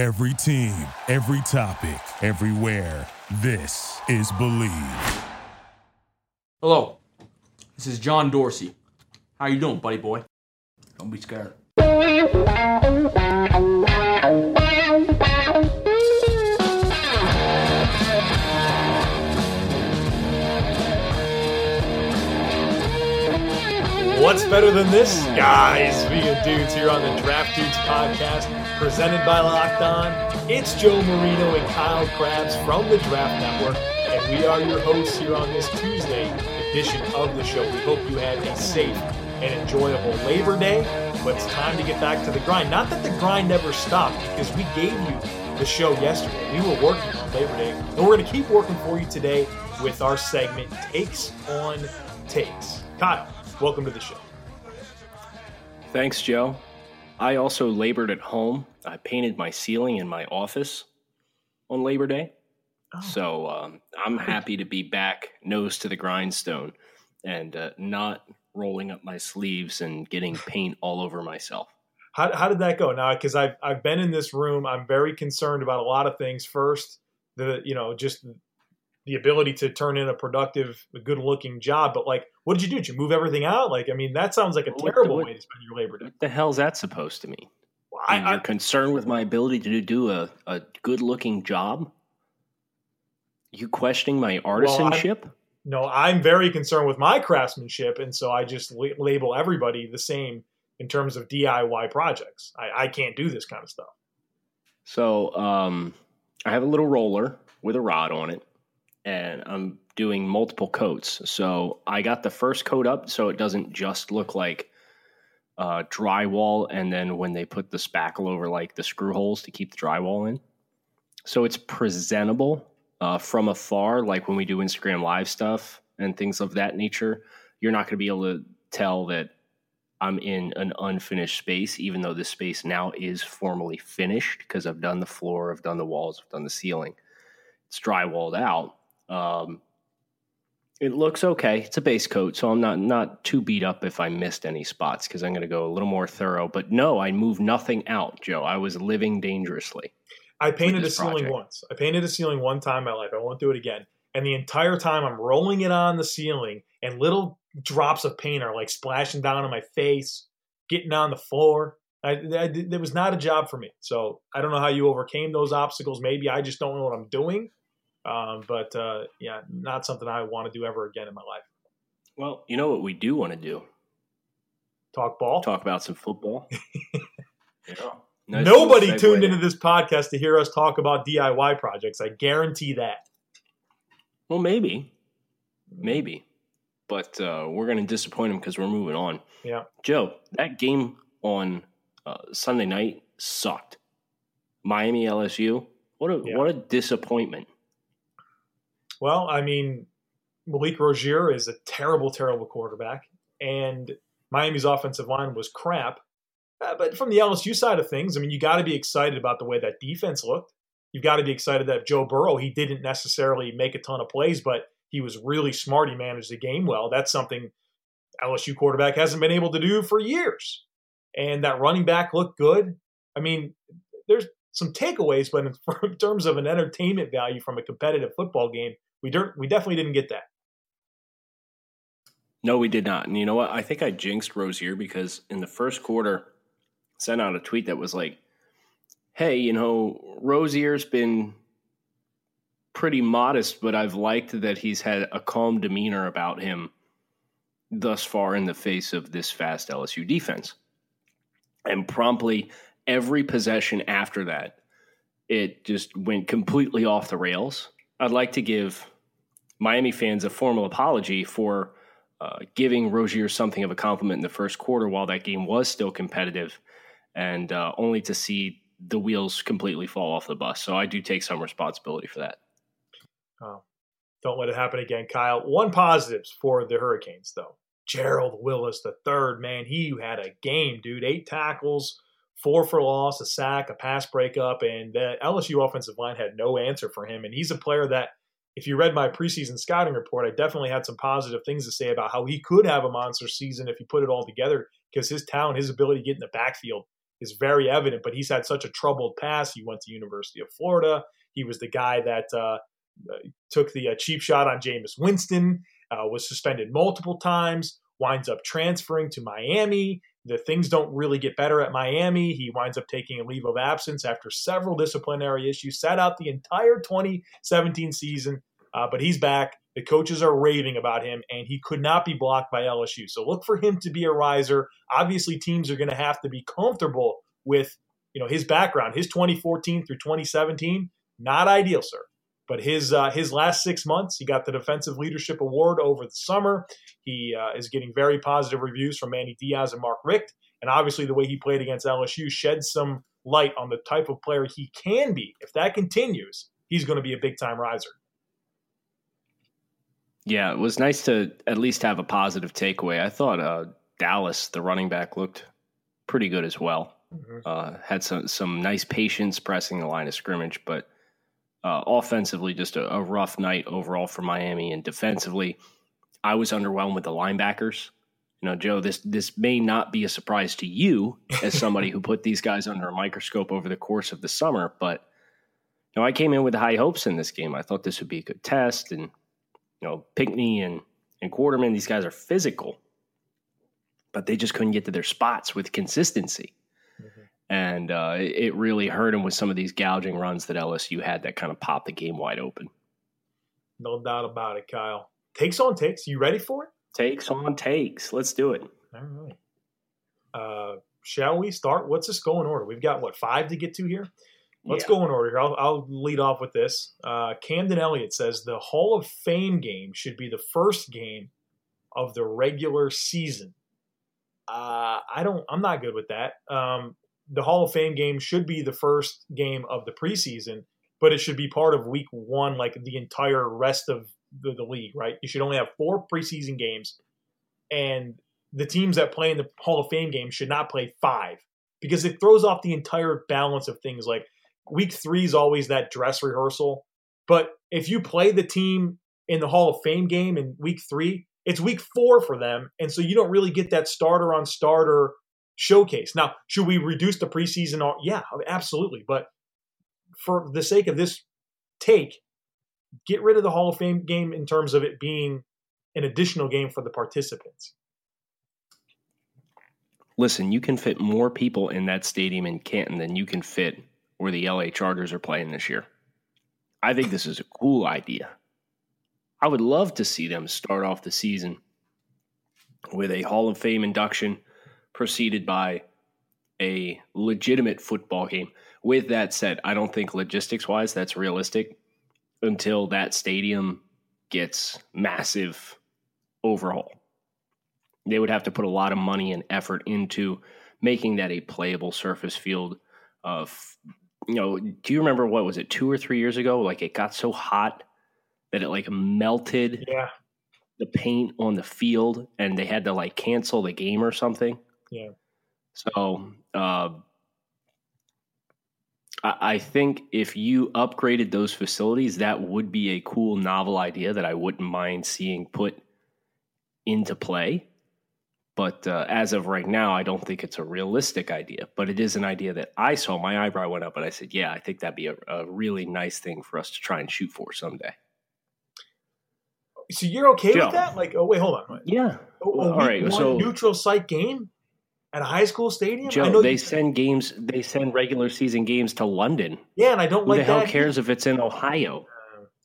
Every team, every topic, everywhere. This is Bleav. Hello, this is John Dorsey. How you doing, buddy boy? Don't be scared. What's better than this, guys? We of dudes here on the Draft Dudes podcast, presented by Locked On. It's Joe Marino and Kyle Crabbs from the Draft Network, and we are your hosts here on this Tuesday edition of the show. We hope you had a safe and enjoyable Labor Day, but it's time to get back to the grind. Not that the grind never stopped, because we gave you the show yesterday. We were working on Labor Day, and we're going to keep working for you today with our segment Takes on Takes. Kyle, welcome to the show. Thanks, Joe. I also labored at home. I painted my ceiling in my office on Labor Day. Oh. So um, I'm happy to be back, nose to the grindstone, and uh, not rolling up my sleeves and getting paint all over myself. How, how did that go? Now, because I've I've been in this room, I'm very concerned about a lot of things. First, the you know just the ability to turn in a productive, good looking job. But like, what did you do? Did you move everything out? Like, I mean, that sounds like a What- terrible what- way to spend your labor day. What the hell's that supposed to mean? I, You're I, concerned with my ability to do a, a good looking job? You questioning my artisanship? no, I'm very concerned with my craftsmanship, and so I just la- label everybody the same in terms of DIY projects. I, I can't do this kind of stuff. So um, I have a little roller with a rod on it, and I'm doing multiple coats. So I got the first coat up so it doesn't just look like uh, drywall, and then when they put the spackle over like the screw holes to keep the drywall in. So it's presentable uh, from afar, like when we do Instagram live stuff and things of that nature. You're not going to be able to tell that I'm in an unfinished space, even though this space now is formally finished because I've done the floor, I've done the walls, I've done the ceiling. It's drywalled out. Um, it looks okay. It's a base coat, so I'm not not too beat up if I missed any spots because I'm going to go a little more thorough. But no, I moved nothing out, Joe. I was living dangerously. I painted a ceiling project. once. I painted a ceiling one time in my life. I won't do it again. And the entire time I'm rolling it on the ceiling, and little drops of paint are like splashing down on my face, getting on the floor. I, I, it was not a job for me. So I don't know how you overcame those obstacles. Maybe I just don't know what I'm doing. Um, but uh, yeah, not something I want to do ever again in my life. Well, you know what we do want to do? Talk ball. Talk about some football. yeah. Nice Nobody tuned into this podcast to hear us talk about DIY projects. I guarantee that. Well, maybe, maybe, but uh, we're going to disappoint them because we're moving on. Yeah. Joe, that game on uh, Sunday night sucked. Miami LSU. What a Yeah. what a disappointment. Well, I mean, Malik Rosier is a terrible, terrible quarterback, and Miami's offensive line was crap. Uh, but from the LSU side of things, I mean, you got to be excited about the way that defense looked. You've got to be excited that Joe Burrow, he didn't necessarily make a ton of plays, but he was really smart. He managed the game well. That's something LSU quarterback hasn't been able to do for years. And that running back looked good. I mean, there's some takeaways, but in, in terms of an entertainment value from a competitive football game, we don't, we definitely didn't get that. No, we did not. And you know what? I think I jinxed Rosier because in the first quarter, sent out a tweet that was like, "Hey, you know, Rosier's been pretty modest, but I've liked that he's had a calm demeanor about him thus far in the face of this fast LSU defense." And promptly, every possession after that, it just went completely off the rails. I'd like to give Miami fans a formal apology for uh, giving Rosier something of a compliment in the first quarter while that game was still competitive, and uh, only to see the wheels completely fall off the bus. So I do take some responsibility for that. Oh, don't let it happen again, Kyle. One positives for the Hurricanes, though. Gerald Willis the third, man, he had a game, dude. Eight tackles, four for loss, a sack, a pass breakup, and the LSU offensive line had no answer for him. And he's a player that, if you read my preseason scouting report, I definitely had some positive things to say about how he could have a monster season if he put it all together because his talent, his ability to get in the backfield is very evident. But he's had such a troubled past. He went to University of Florida. He was the guy that uh, took the uh, cheap shot on Jameis Winston. Uh, was suspended multiple times. Winds up transferring to Miami. The things don't really get better at Miami. He winds up taking a leave of absence after several disciplinary issues. Sat out the entire 2017 season, uh, but he's back. The coaches are raving about him, and he could not be blocked by LSU. So look for him to be a riser. Obviously, teams are going to have to be comfortable with you know his background. His 2014 through 2017, not ideal, sir. But his uh, his last six months, he got the Defensive Leadership Award over the summer. He uh, is getting very positive reviews from Manny Diaz and Mark Richt, and obviously the way he played against LSU sheds some light on the type of player he can be. If that continues, he's going to be a big time riser. Yeah, it was nice to at least have a positive takeaway. I thought uh, Dallas, the running back, looked pretty good as well. Mm-hmm. Uh, had some some nice patience pressing the line of scrimmage, but uh, offensively, just a, a, rough night overall for Miami. And defensively, I was underwhelmed with the linebackers. You know, Joe, this this may not be a surprise to you as somebody who put these guys under a microscope over the course of the summer, but you know, I came in with high hopes in this game. I thought this would be a good test, and you know, Pinckney and, and Quarterman, these guys are physical, but they just couldn't get to their spots with consistency. And uh, it really hurt him with some of these gouging runs that LSU had that kind of popped the game wide open. No doubt about it, Kyle. Takes on takes. You ready for it? Takes on takes. Let's do it. All right. Uh, shall we start? What's this go in order? We've got what five to get to here. Let's yeah. go in order. I'll, I'll lead off with this. Uh, Camden Elliott says the Hall of Fame game should be the first game of the regular season. Uh, I don't. I'm not good with that. Um, the Hall of Fame game should be the first game of the preseason, but it should be part of Week One, like the entire rest of the, the league. Right? You should only have four preseason games, and the teams that play in the Hall of Fame game should not play five because it throws off the entire balance of things. Like week three is always that dress rehearsal. But if you play the team in the Hall of Fame game in week three, it's week four for them. And so you don't really get that starter on starter showcase. Now, should we reduce the preseason? Yeah, absolutely. But for the sake of this take, get rid of the Hall of Fame game in terms of it being an additional game for the participants. Listen, you can fit more people in that stadium in Canton than you can fit where the LA Chargers are playing this year. I think this is a cool idea. I would love to see them start off the season with a Hall of Fame induction preceded by a legitimate football game. With that said, I don't think logistics wise that's realistic until that stadium gets massive overhaul. They would have to put a lot of money and effort into making that a playable surface field of you know, do you remember what was it two or three years ago? Like it got so hot that it like melted yeah. the paint on the field, and they had to like cancel the game or something. Yeah. So uh, I, I think if you upgraded those facilities, that would be a cool, novel idea that I wouldn't mind seeing put into play. But uh, as of right now, I don't think it's a realistic idea. But it is an idea that I saw. My eyebrow went up, and I said, "Yeah, I think that'd be a, a really nice thing for us to try and shoot for someday." So you're okay Joe. with that? Like, oh wait, hold on. Yeah. Oh, well, all right. So neutral site game at a high school stadium. Joe, they send games. They send regular season games to London. Yeah, and I don't Who like. Who the hell cares if it's in Ohio?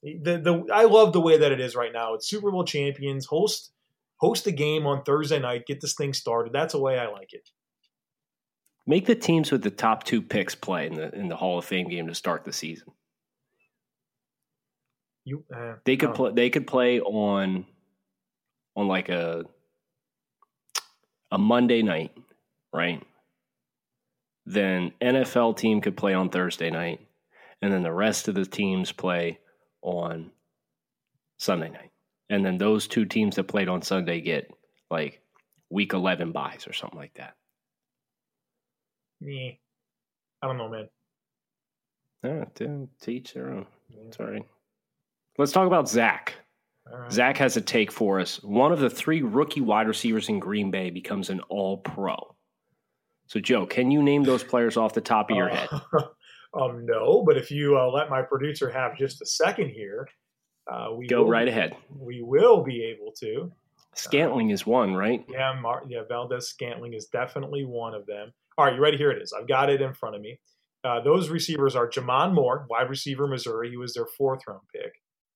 The the I love the way that it is right now. It's Super Bowl champions host host a game on Thursday night, get this thing started. That's the way I like it. Make the teams with the top two picks play in the in the Hall of Fame game to start the season. You, uh, they could play. They could play on on like a a Monday night, right? Then NFL team could play on Thursday night, and then the rest of the teams play on Sunday night and then those two teams that played on Sunday get like week 11 buys or something like that. Me, I don't know, man. Yeah, to teach their own. Sorry. Let's talk about Zach. Right. Zach has a take for us. One of the three rookie wide receivers in Green Bay becomes an all pro. So, Joe, can you name those players off the top of your head? um, no, but if you uh, let my producer have just a second here, uh, we go will, right ahead. We will be able to. Scantling is one, right? Yeah, Mar- yeah, Valdes Scantling is definitely one of them. All right, you ready? Here it is. I've got it in front of me. Uh, those receivers are J'Mon Moore, wide receiver, Missouri. He was their fourth round pick.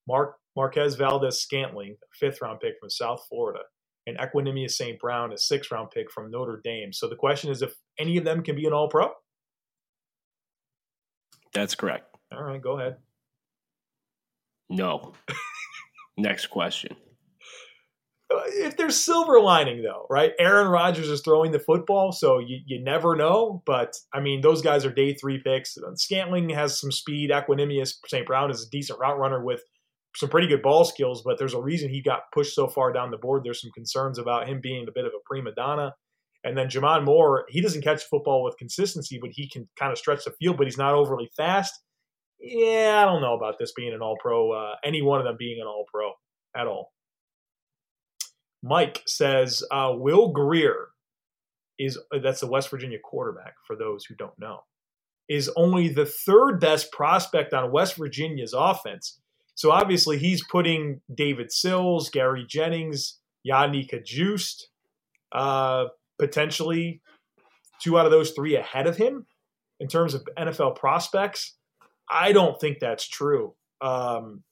Mark Marquez Valdes Scantling, fifth round pick from South Florida, and Equanimeous St. Brown, a six round pick from Notre Dame. So the question is if any of them can be an All Pro. That's correct. All right, go ahead. No. Next question. Uh, if there's silver lining though, right? Aaron Rodgers is throwing the football, so you, you never know. But I mean, those guys are day three picks. Scantling has some speed. Equanimeous St. Brown is a decent route runner with some pretty good ball skills, but there's a reason he got pushed so far down the board. There's some concerns about him being a bit of a prima donna. And then J'Mon Moore, he doesn't catch football with consistency, but he can kind of stretch the field, but he's not overly fast. Yeah, I don't know about this being an all pro, uh, any one of them being an all pro at all. Mike says uh, Will Grier is uh, that's the West Virginia quarterback for those who don't know is only the third best prospect on West Virginia's offense. So obviously he's putting David Sills, Gary Jennings, Yodny Cajuste, uh, potentially two out of those three ahead of him in terms of NFL prospects. I don't think that's true. Um,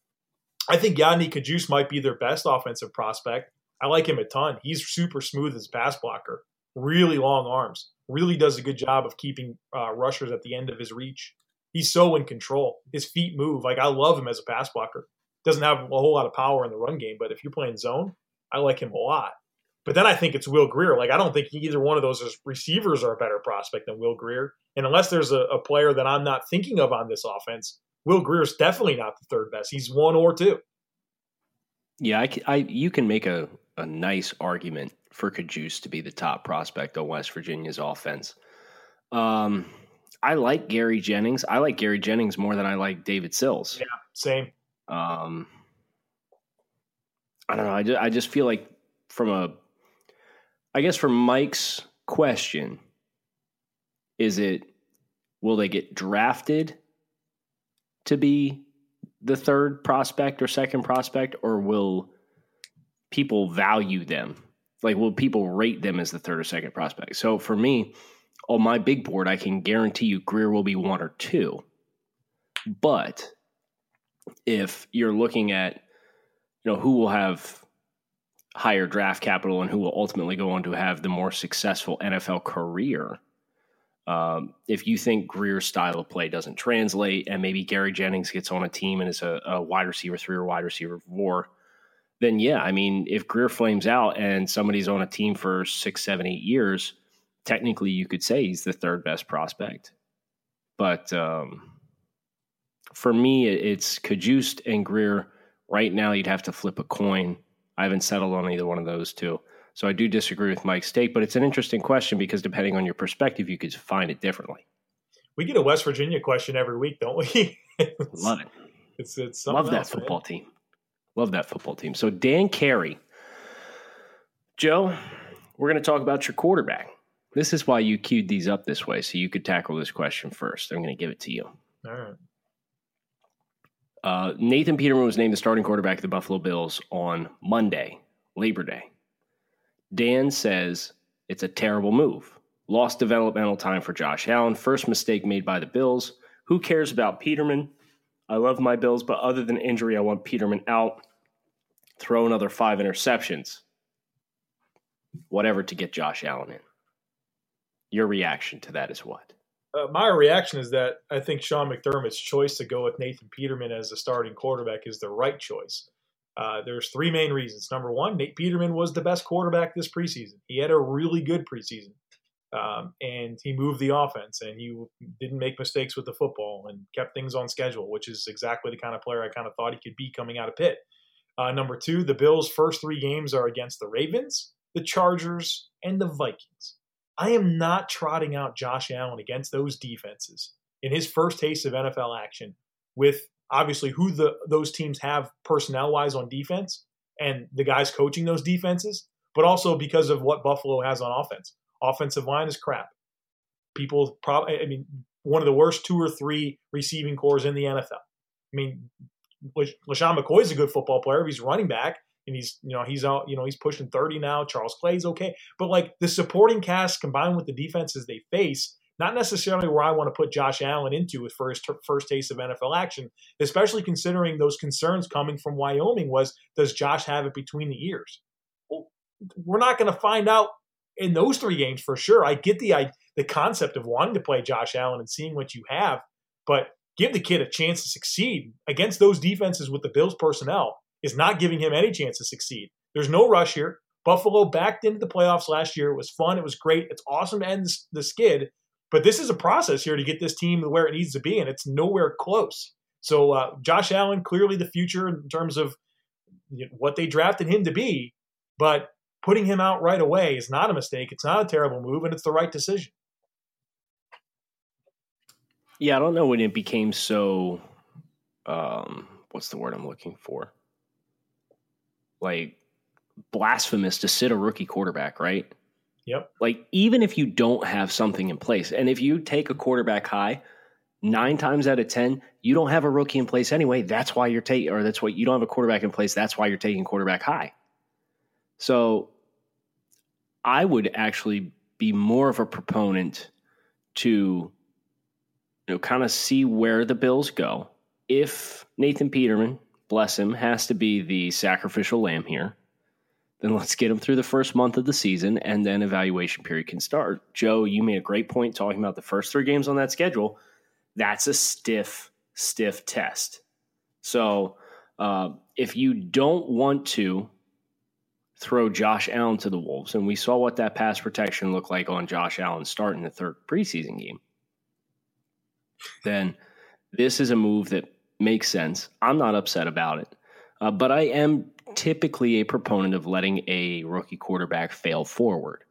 I think Yodny Cajuste might be their best offensive prospect. I like him a ton. He's super smooth as a pass blocker, really long arms, really does a good job of keeping uh, rushers at the end of his reach. He's so in control. His feet move. Like I love him as a pass blocker. Doesn't have a whole lot of power in the run game, but if you're playing zone, I like him a lot. But then I think it's Will Grier. Like I don't think either one of those receivers are a better prospect than Will Grier. And unless there's a, a player that I'm not thinking of on this offense, Will Grier's definitely not the third best. He's one or two. Yeah, I, I you can make a, a nice argument for Cajuste to be the top prospect on West Virginia's offense. Um, I like Gary Jennings. I like Gary Jennings more than I like David Sills. Yeah, same. Um, I don't know. I just, I just feel like from a, I guess from Mike's question, is it will they get drafted to be the third prospect or second prospect, or will people value them? Like, will people rate them as the third or second prospect? So for me, on my big board, I can guarantee you Grier will be one or two. But if you're looking at, you know, who will have higher draft capital and who will ultimately go on to have the more successful NFL career, um, if you think Grier's style of play doesn't translate and maybe Gary Jennings gets on a team and is a, a wide receiver three or wide receiver four, then yeah, I mean, if Grier flames out and somebody's on a team for six, seven, eight years, technically you could say he's the third best prospect. But um, for me, it's Cajuste and Grier. Right now, you'd have to flip a coin. I haven't settled on either one of those two. So I do disagree with Mike's take, but it's an interesting question because depending on your perspective, you could find it differently. We get a West Virginia question every week, don't we? Love it. It's it's love that else, football man. team. Love that football team. So Dan Carey, Joe, we're going to talk about your quarterback. This is why you queued these up this way, so you could tackle this question first. I'm going to give it to you. All right. Uh, Nathan Peterman was named the starting quarterback of the Buffalo Bills on Monday, Labor Day. Dan says it's a terrible move. Lost developmental time for Josh Allen. First mistake made by the Bills. Who cares about Peterman? I love my Bills, but other than injury, I want Peterman out. Throw another five interceptions. Whatever to get Josh Allen in. Your reaction to that is what? Uh, my reaction is that I think Sean McDermott's choice to go with Nathan Peterman as the starting quarterback is the right choice. Uh, there's three main reasons. Number one, Nate Peterman was the best quarterback this preseason. He had a really good preseason, um, and he moved the offense, and he didn't make mistakes with the football, and kept things on schedule, which is exactly the kind of player I kind of thought he could be coming out of Pitt. Uh, number two, the Bills' first three games are against the Ravens, the Chargers, and the Vikings. I am not trotting out Josh Allen against those defenses in his first taste of NFL action with obviously who the those teams have personnel wise on defense and the guys coaching those defenses, but also because of what Buffalo has on offense. Offensive line is crap. people probably, I mean, one of the worst two or three receiving corps in the NFL. I mean, LeSean McCoy is a good football player. He's running back and he's, you know, he's out, you know, he's pushing 30 now. Charles Clay's okay. But like the supporting cast combined with the defenses they face, not necessarily where I want to put Josh Allen into his first taste of NFL action, especially considering those concerns coming from Wyoming was does Josh have it between the ears? Well, we're not going to find out in those three games for sure. I get the I, the concept of wanting to play Josh Allen and seeing what you have, but give the kid a chance to succeed against those defenses with the Bills personnel is not giving him any chance to succeed. There's no rush here. Buffalo backed into the playoffs last year. It was fun. It was great. It's awesome to end the skid, but this is a process here to get this team where it needs to be, and it's nowhere close. So uh, Josh Allen, clearly the future in terms of what they drafted him to be, but putting him out right away is not a mistake. It's not a terrible move, and it's the right decision. Yeah, I don't know when it became so. Um, what's the word I'm looking for? Like blasphemous to sit a rookie quarterback, right? Yep. Like even if you don't have something in place, and if you take a quarterback high, nine times out of ten, you don't have a rookie in place anyway. That's why you're taking, or that's why you don't have a quarterback in place. That's why you're taking quarterback high. So, I would actually be more of a proponent to, you know, kind of see where the Bills go. If Nathan Peterman, bless him, has to be the sacrificial lamb here, then let's get him through the first month of the season and then evaluation period can start. Joe, you made a great point talking about the first three games on that schedule. That's a stiff, stiff test. So uh, if you don't want to throw Josh Allen to the Wolves, and we saw what that pass protection looked like on Josh Allen starting the third preseason game, then this is a move that makes sense. I'm not upset about it. Uh, but I am typically a proponent of letting a rookie quarterback fail forward.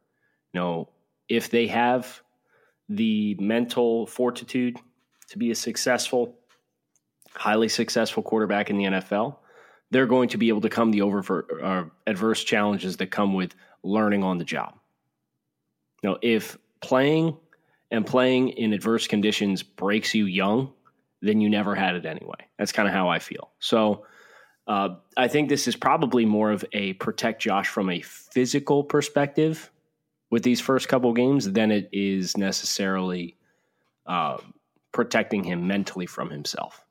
You know, if they have the mental fortitude to be a successful, highly successful quarterback in the NFL, they're going to be able to come the over uh, adverse challenges that come with learning on the job. Know, if playing and playing in adverse conditions breaks you young, then you never had it anyway. That's kind of how I feel. So uh, I think this is probably more of a protect Josh from a physical perspective with these first couple games than it is necessarily uh, protecting him mentally from himself.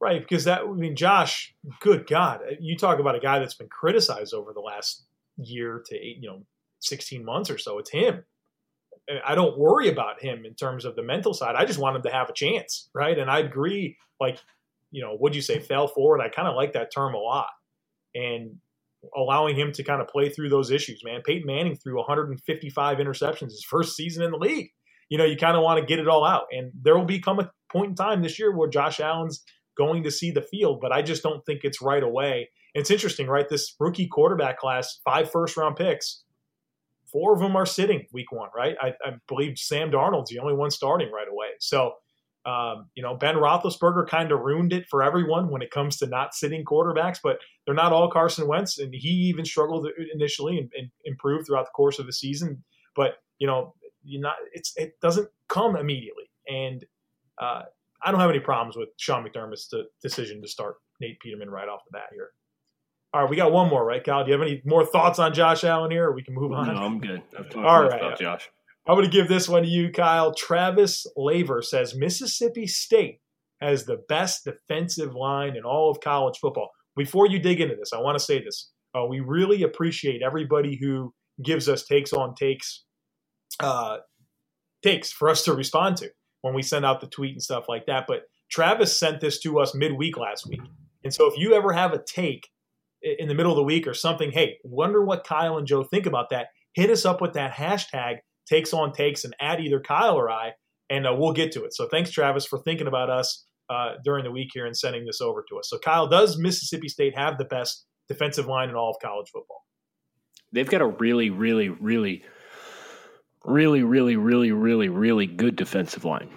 Right, because that I mean, Josh, good God, you talk about a guy that's been criticized over the last year to eight, you know, sixteen months or so. It's him. I don't worry about him in terms of the mental side. I just want him to have a chance, right? And I agree. Like, you know, would you say fail forward? I kind of like that term a lot, and allowing him to kind of play through those issues. Man, Peyton Manning threw 155 interceptions his first season in the league. You know, you kind of want to get it all out, and there will become a point in time this year where Josh Allen's going to see the field, but I just don't think it's right away. It's interesting, right? This rookie quarterback class, five first round picks, four of them are sitting week one, right? I, I believe Sam Darnold's the only one starting right away. So, um, you know, Ben Roethlisberger kind of ruined it for everyone when it comes to not sitting quarterbacks, but they're not all Carson Wentz, and he even struggled initially and, and improved throughout the course of the season. But you know, you not it's it doesn't come immediately, and uh, I don't have any problems with Sean McDermott's decision to start Nate Peterman right off the bat here. All right, we got one more, right, Kyle? Do you have any more thoughts on Josh Allen here, or we can move on? No, I'm good. All right, about Josh. I'm going to give this one to you, Kyle. Travis Laver says Mississippi State has the best defensive line in all of college football. Before you dig into this, I want to say this: uh, we really appreciate everybody who gives us takes on takes, uh, takes for us to respond to when we send out the tweet and stuff like that. But Travis sent this to us midweek last week. And so if you ever have a take in the middle of the week or something, hey, wonder what Kyle and Joe think about that, hit us up with that hashtag takes on takes and add either Kyle or I, and uh, we'll get to it. So thanks, Travis, for thinking about us uh, during the week here and sending this over to us. So, Kyle, does Mississippi State have the best defensive line in all of college football? They've got a really, really, really really, really, really, really, really good defensive line.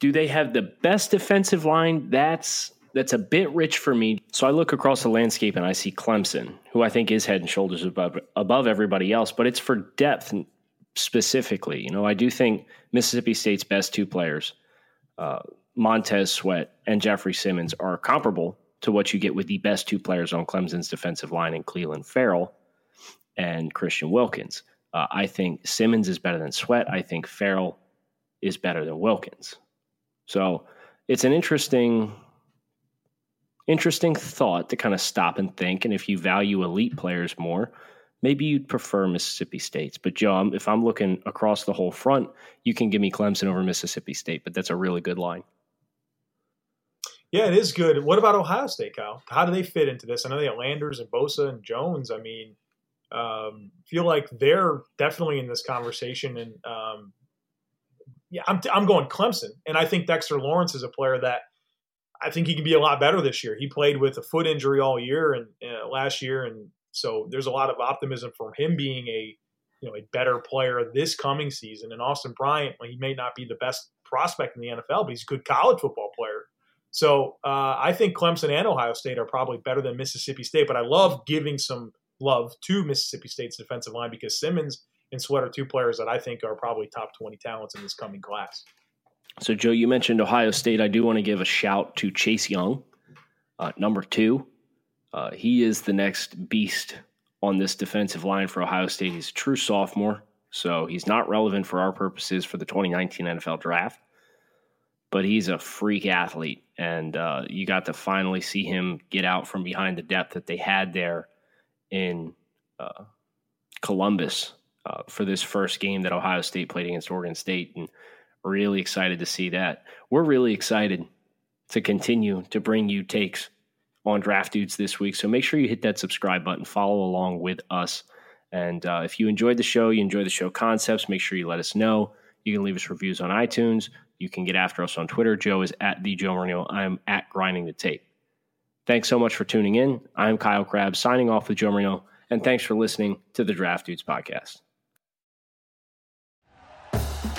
Do they have the best defensive line? That's that's a bit rich for me. So I look across the landscape and I see Clemson, who I think is head and shoulders above above everybody else, but it's for depth specifically. You know, I do think Mississippi State's best two players, uh, Montez Sweat and Jeffrey Simmons, are comparable to what you get with the best two players on Clemson's defensive line in Clelin Ferrell and Christian Wilkins. Uh, I think Simmons is better than Sweat. I think Ferrell is better than Wilkins. So it's an interesting, interesting thought to kind of stop and think. And if you value elite players more, maybe you'd prefer Mississippi State's. But Joe, if I'm looking across the whole front, you can give me Clemson over Mississippi State. But that's a really good line. Yeah, it is good. What about Ohio State, Kyle? How do they fit into this? I know they have Landers and Bosa and Jones. I mean, um, feel like they're definitely in this conversation. And um, yeah, I'm, I'm going Clemson. And I think Dexter Lawrence is a player that I think he can be a lot better this year. He played with a foot injury all year and uh, last year, and so there's a lot of optimism from him being a you know a better player this coming season. And Austin Bryant, well, he may not be the best prospect in the NFL, but he's a good college football player. So uh, I think Clemson and Ohio State are probably better than Mississippi State. But I love giving some love to Mississippi State's defensive line because Simmons and Sweat are two players that I think are probably top 20 talents in this coming class. So, Joe, you mentioned Ohio State. I do want to give a shout to Chase Young, uh, number two. Uh, he is the next beast on this defensive line for Ohio State. He's a true sophomore, so he's not relevant for our purposes for the 2019 NFL draft, but he's a freak athlete. And uh, you got to finally see him get out from behind the depth that they had there in uh, Columbus uh, for this first game that Ohio State played against Oregon State. And really excited to see that. We're really excited to continue to bring you takes on Draft Dudes this week. So make sure you hit that subscribe button, follow along with us. And uh, if you enjoyed the show, you enjoy the show concepts, make sure you let us know. You can leave us reviews on iTunes. You can get after us on Twitter. Joe is at the Joe Marino. I'm at grinding the tape. Thanks so much for tuning in. I'm Kyle Crabbs signing off with Joe Marino, and thanks for listening to the Draft Dudes podcast.